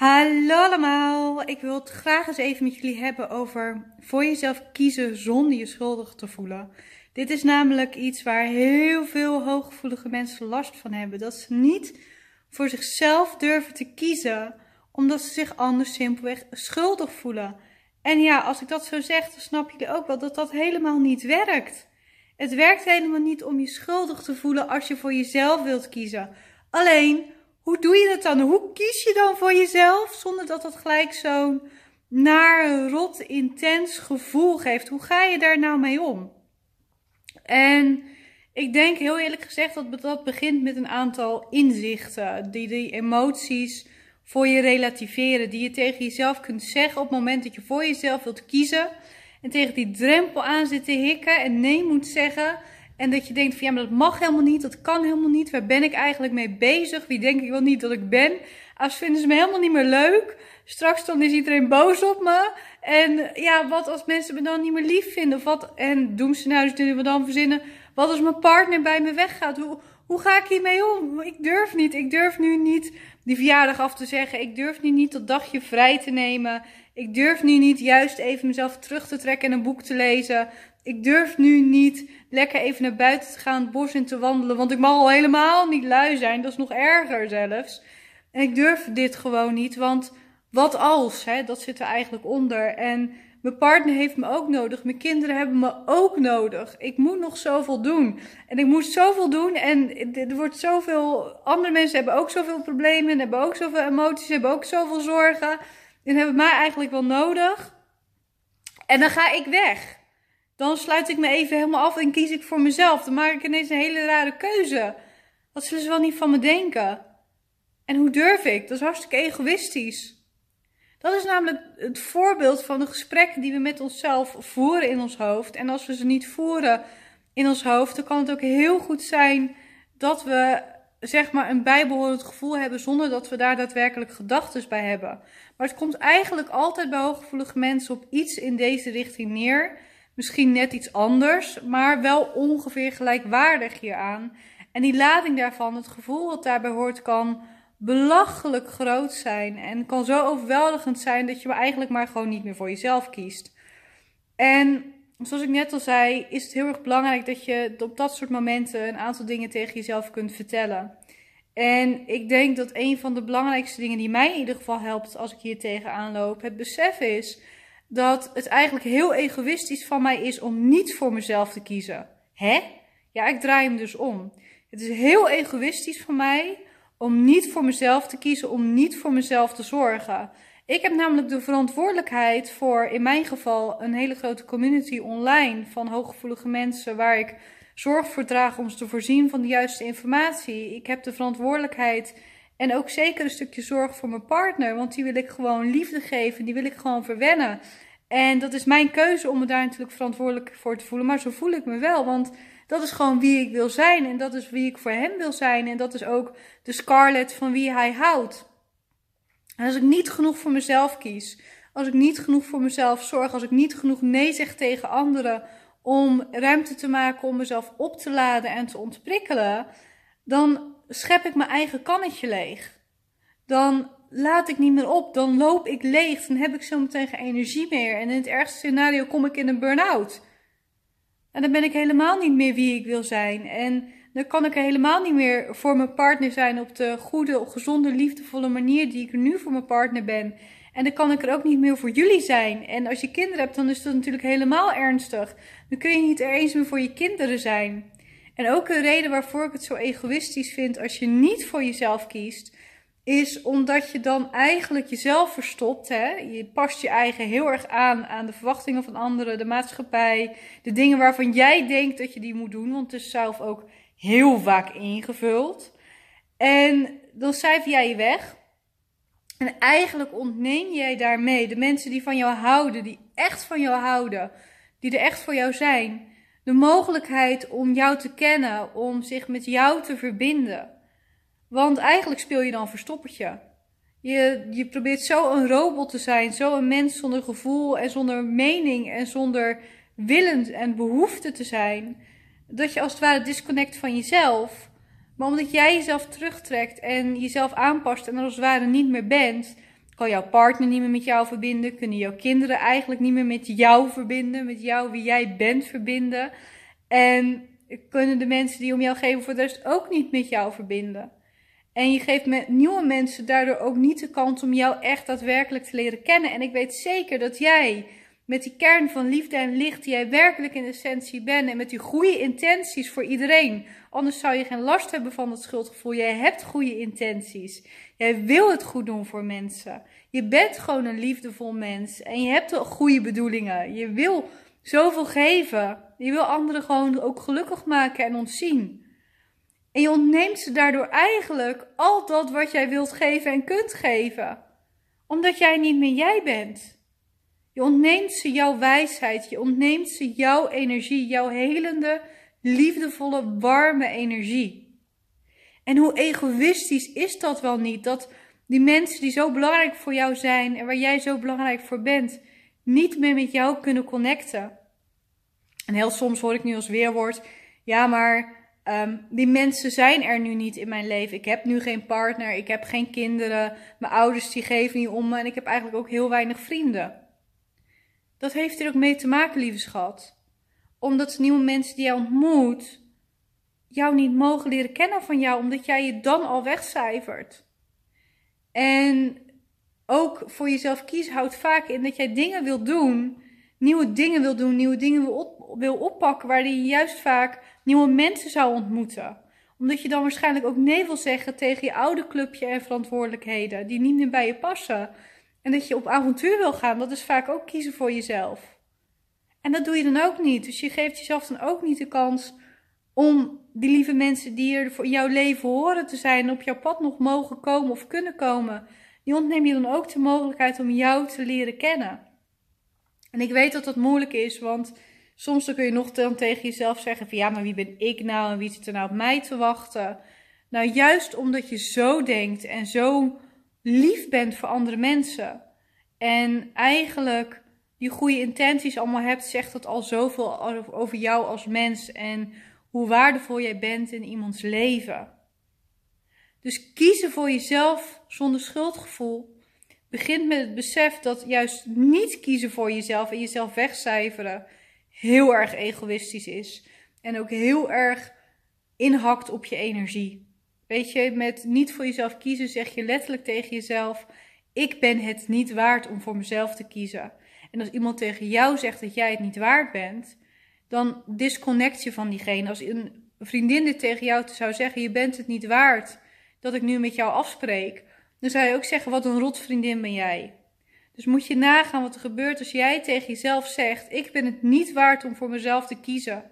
Hallo allemaal, ik wil het graag eens even met jullie hebben over voor jezelf kiezen zonder je schuldig te voelen. Dit is namelijk iets waar heel veel hooggevoelige mensen last van hebben. Dat ze niet voor zichzelf durven te kiezen, omdat ze zich anders simpelweg schuldig voelen. En ja, als ik dat zo zeg, dan snap jullie ook wel dat dat helemaal niet werkt. Het werkt helemaal niet om je schuldig te voelen als je voor jezelf wilt kiezen. Alleen hoe doe je dat dan? Hoe kies je dan voor jezelf zonder dat dat gelijk zo'n naar, rot, intens gevoel geeft? Hoe ga je daar nou mee om? En ik denk heel eerlijk gezegd dat dat begint met een aantal inzichten. Die die emoties voor je relativeren. Die je tegen jezelf kunt zeggen op het moment dat je voor jezelf wilt kiezen. En tegen die drempel aan zit te hikken en nee moet zeggen. En dat je denkt van ja, maar dat mag helemaal niet, dat kan helemaal niet. Waar ben ik eigenlijk mee bezig? Wie denk ik wel niet dat ik ben? Als vinden ze me helemaal niet meer leuk. Straks dan is iedereen boos op me. En ja, wat als mensen me dan niet meer lief vinden? Of wat, en doen ze nou, dus we dan verzinnen. Wat als mijn partner bij me weggaat? Hoe, hoe ga ik hiermee om? Ik durf niet. Ik durf nu niet die verjaardag af te zeggen. Ik durf nu niet dat dagje vrij te nemen. Ik durf nu niet juist even mezelf terug te trekken en een boek te lezen. Ik durf nu niet lekker even naar buiten te gaan, het bos in te wandelen. Want ik mag al helemaal niet lui zijn. Dat is nog erger zelfs. En ik durf dit gewoon niet. Want wat als? Hè? Dat zit er eigenlijk onder. En mijn partner heeft me ook nodig. Mijn kinderen hebben me ook nodig. Ik moet nog zoveel doen. En ik moet zoveel doen. En er wordt zoveel. Andere mensen hebben ook zoveel problemen. En hebben ook zoveel emoties. Hebben ook zoveel zorgen. En hebben mij eigenlijk wel nodig. En dan ga ik weg. Dan sluit ik me even helemaal af en kies ik voor mezelf. Dan maak ik ineens een hele rare keuze. Wat zullen ze wel niet van me denken? En hoe durf ik? Dat is hartstikke egoïstisch. Dat is namelijk het voorbeeld van de gesprekken die we met onszelf voeren in ons hoofd. En als we ze niet voeren in ons hoofd, dan kan het ook heel goed zijn dat we zeg maar een bijbehorend gevoel hebben zonder dat we daar daadwerkelijk gedachten bij hebben. Maar het komt eigenlijk altijd bij hooggevoelige mensen op iets in deze richting neer. Misschien net iets anders, maar wel ongeveer gelijkwaardig hieraan. En die lading daarvan, het gevoel dat daarbij hoort, kan belachelijk groot zijn. En kan zo overweldigend zijn dat je maar eigenlijk maar gewoon niet meer voor jezelf kiest. En zoals ik net al zei, is het heel erg belangrijk dat je op dat soort momenten een aantal dingen tegen jezelf kunt vertellen. En ik denk dat een van de belangrijkste dingen die mij in ieder geval helpt als ik hier tegenaan loop, het besef is dat het eigenlijk heel egoïstisch van mij is om niet voor mezelf te kiezen. Hè? Ja, ik draai hem dus om. Het is heel egoïstisch van mij om niet voor mezelf te kiezen, om niet voor mezelf te zorgen. Ik heb namelijk de verantwoordelijkheid voor, in mijn geval, een hele grote community online van hooggevoelige mensen waar ik zorg voor draag om ze te voorzien van de juiste informatie. Ik heb de verantwoordelijkheid en ook zeker een stukje zorg voor mijn partner, want die wil ik gewoon liefde geven, die wil ik gewoon verwennen. En dat is mijn keuze om me daar natuurlijk verantwoordelijk voor te voelen, maar zo voel ik me wel, want dat is gewoon wie ik wil zijn en dat is wie ik voor hem wil zijn en dat is ook de Scarlett van wie hij houdt. En als ik niet genoeg voor mezelf kies, als ik niet genoeg voor mezelf zorg, als ik niet genoeg nee zeg tegen anderen om ruimte te maken om mezelf op te laden en te ontprikkelen, dan schep ik mijn eigen kannetje leeg. Dan laat ik niet meer op, dan loop ik leeg, dan heb ik zo meteen geen energie meer. En in het ergste scenario kom ik in een burn-out. En dan ben ik helemaal niet meer wie ik wil zijn. En dan kan ik er helemaal niet meer voor mijn partner zijn op de goede, gezonde, liefdevolle manier die ik nu voor mijn partner ben. En dan kan ik er ook niet meer voor jullie zijn. En als je kinderen hebt, dan is dat natuurlijk helemaal ernstig. Dan kun je niet er eens meer voor je kinderen zijn. En ook een reden waarvoor ik het zo egoïstisch vind als je niet voor jezelf kiest, is omdat je dan eigenlijk jezelf verstopt. Hè? Je past je eigen heel erg aan aan de verwachtingen van anderen, de maatschappij, de dingen waarvan jij denkt dat je die moet doen, want het is zelf ook heel vaak ingevuld. En dan cijfer jij je weg. En eigenlijk ontneem jij daarmee de mensen die van jou houden, die echt van jou houden, die er echt voor jou zijn, de mogelijkheid om jou te kennen, om zich met jou te verbinden. Want eigenlijk speel je dan verstoppertje. Je, je probeert zo een robot te zijn, zo een mens zonder gevoel en zonder mening en zonder willend en behoefte te zijn, dat je als het ware disconnect van jezelf. Maar omdat jij jezelf terugtrekt en jezelf aanpast en er als het ware niet meer bent, kan jouw partner niet meer met jou verbinden, kunnen jouw kinderen eigenlijk niet meer met jou verbinden, met jou wie jij bent verbinden. En kunnen de mensen die om jou geven voor de rest ook niet met jou verbinden. En je geeft nieuwe mensen daardoor ook niet de kans om jou echt daadwerkelijk te leren kennen. En ik weet zeker dat jij met die kern van liefde en licht die jij werkelijk in essentie bent en met die goede intenties voor iedereen. Anders zou je geen last hebben van het schuldgevoel. Jij hebt goede intenties. Jij wil het goed doen voor mensen. Je bent gewoon een liefdevol mens en je hebt goede bedoelingen. Je wil zoveel geven. Je wil anderen gewoon ook gelukkig maken en ontzien. En je ontneemt ze daardoor eigenlijk al dat wat jij wilt geven en kunt geven. Omdat jij niet meer jij bent. Je ontneemt ze jouw wijsheid, je ontneemt ze jouw energie, jouw helende, liefdevolle, warme energie. En hoe egoïstisch is dat wel niet? Dat die mensen die zo belangrijk voor jou zijn en waar jij zo belangrijk voor bent, niet meer met jou kunnen connecten. En heel soms hoor ik nu als weerwoord: ja, maar um, die mensen zijn er nu niet in mijn leven. Ik heb nu geen partner, ik heb geen kinderen, mijn ouders die geven niet om me en ik heb eigenlijk ook heel weinig vrienden. Dat heeft er ook mee te maken, lieve schat. Omdat nieuwe mensen die jij ontmoet, jou niet mogen leren kennen van jou, omdat jij je dan al wegcijfert. En ook voor jezelf kiezen houdt vaak in dat jij dingen wil doen, nieuwe dingen wil doen, nieuwe dingen wil, op, wil oppakken, waar je juist vaak nieuwe mensen zou ontmoeten. Omdat je dan waarschijnlijk ook nee wil zeggen tegen je oude clubje en verantwoordelijkheden die niet meer bij je passen. En dat je op avontuur wil gaan, dat is vaak ook kiezen voor jezelf. En dat doe je dan ook niet. Dus je geeft jezelf dan ook niet de kans om die lieve mensen die er voor jouw leven horen te zijn, op jouw pad nog mogen komen of kunnen komen, die ontneem je dan ook de mogelijkheid om jou te leren kennen. En ik weet dat dat moeilijk is, want soms kun je nog dan tegen jezelf zeggen van ja, maar wie ben ik nou en wie zit er nou op mij te wachten? Nou, juist omdat je zo denkt en zo lief bent voor andere mensen en eigenlijk die goede intenties allemaal hebt, zegt dat al zoveel over jou als mens en hoe waardevol jij bent in iemands leven. Dus kiezen voor jezelf zonder schuldgevoel begint met het besef dat juist niet kiezen voor jezelf en jezelf wegcijferen heel erg egoïstisch is. En ook heel erg inhakt op je energie. Weet je, met niet voor jezelf kiezen zeg je letterlijk tegen jezelf: Ik ben het niet waard om voor mezelf te kiezen. En als iemand tegen jou zegt dat jij het niet waard bent, dan disconnect je van diegene. Als een vriendin dit tegen jou zou zeggen: Je bent het niet waard dat ik nu met jou afspreek, dan zou je ook zeggen: Wat een rot vriendin ben jij. Dus moet je nagaan wat er gebeurt als jij tegen jezelf zegt: Ik ben het niet waard om voor mezelf te kiezen.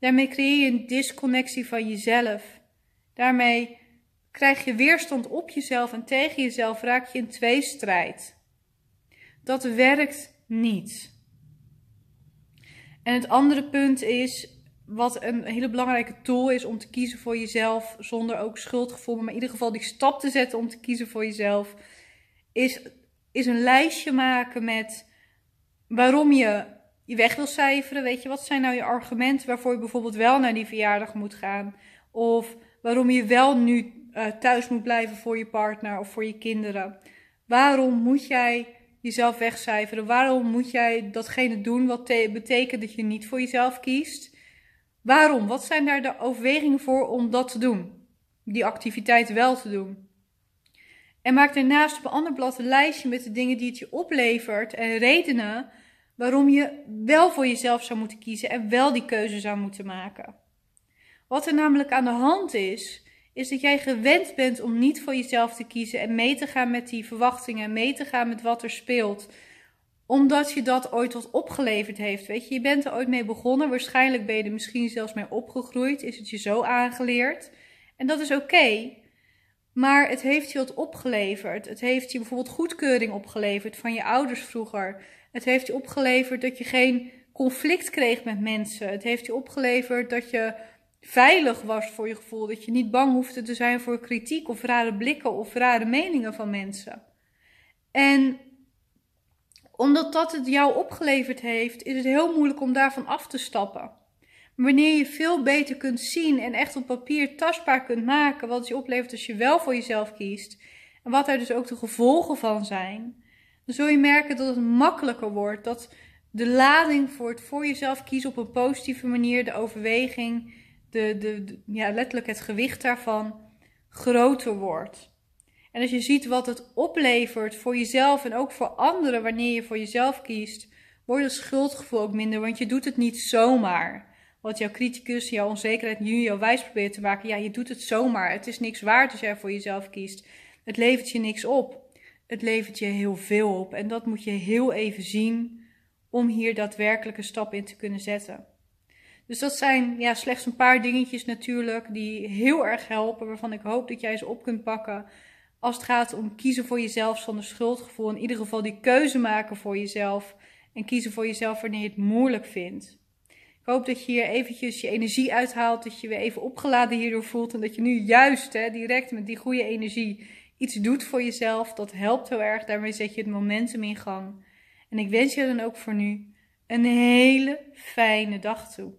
Daarmee creëer je een disconnectie van jezelf. Daarmee krijg je weerstand op jezelf en tegen jezelf raak je in tweestrijd. Dat werkt niet. En het andere punt is, wat een hele belangrijke tool is om te kiezen voor jezelf, zonder ook schuldgevoel, maar in ieder geval die stap te zetten om te kiezen voor jezelf, is, is een lijstje maken met waarom je je weg wil cijferen. Weet je, wat zijn nou je argumenten waarvoor je bijvoorbeeld wel naar die verjaardag moet gaan? Of waarom je wel nu uh, thuis moet blijven voor je partner of voor je kinderen? Waarom moet jij jezelf wegcijferen? Waarom moet jij datgene doen wat betekent dat je niet voor jezelf kiest? Waarom? Wat zijn daar de overwegingen voor om dat te doen? Die activiteit wel te doen. En maak daarnaast op een ander blad een lijstje met de dingen die het je oplevert en redenen waarom je wel voor jezelf zou moeten kiezen en wel die keuze zou moeten maken. Wat er namelijk aan de hand is, is dat jij gewend bent om niet voor jezelf te kiezen en mee te gaan met die verwachtingen, mee te gaan met wat er speelt. Omdat je dat ooit wat opgeleverd heeft. Weet je, je bent er ooit mee begonnen. Waarschijnlijk ben je er misschien zelfs mee opgegroeid. Is het je zo aangeleerd. En dat is oké. Maar het heeft je wat opgeleverd. Het heeft je bijvoorbeeld goedkeuring opgeleverd van je ouders vroeger. Het heeft je opgeleverd dat je geen conflict kreeg met mensen. Het heeft je opgeleverd dat je veilig was voor je gevoel. Dat je niet bang hoefde te zijn voor kritiek of rare blikken of rare meningen van mensen. En omdat dat het jou opgeleverd heeft, is het heel moeilijk om daarvan af te stappen. Wanneer je veel beter kunt zien en echt op papier tastbaar kunt maken wat het je oplevert als je wel voor jezelf kiest. En wat er dus ook de gevolgen van zijn, dan zul je merken dat het makkelijker wordt. Dat de lading voor het voor jezelf kiezen op een positieve manier, de overweging, de, de, ja, letterlijk het gewicht daarvan, groter wordt. En als je ziet wat het oplevert voor jezelf en ook voor anderen wanneer je voor jezelf kiest, wordt het schuldgevoel ook minder, want je doet het niet zomaar. Wat jouw criticus, jouw onzekerheid nu jouw wijs probeert te maken. Ja, je doet het zomaar. Het is niks waard als jij voor jezelf kiest. Het levert je niks op. Het levert je heel veel op. En dat moet je heel even zien om hier daadwerkelijke stap in te kunnen zetten. Dus dat zijn ja, slechts een paar dingetjes natuurlijk die heel erg helpen, waarvan ik hoop dat jij ze op kunt pakken als het gaat om kiezen voor jezelf zonder schuldgevoel. In ieder geval die keuze maken voor jezelf en kiezen voor jezelf wanneer je het moeilijk vindt. Ik hoop dat je hier eventjes je energie uithaalt, dat je weer even opgeladen hierdoor voelt en dat je nu juist hè, direct met die goede energie iets doet voor jezelf. Dat helpt heel erg, daarmee zet je het momentum in gang. En ik wens je dan ook voor nu een hele fijne dag toe.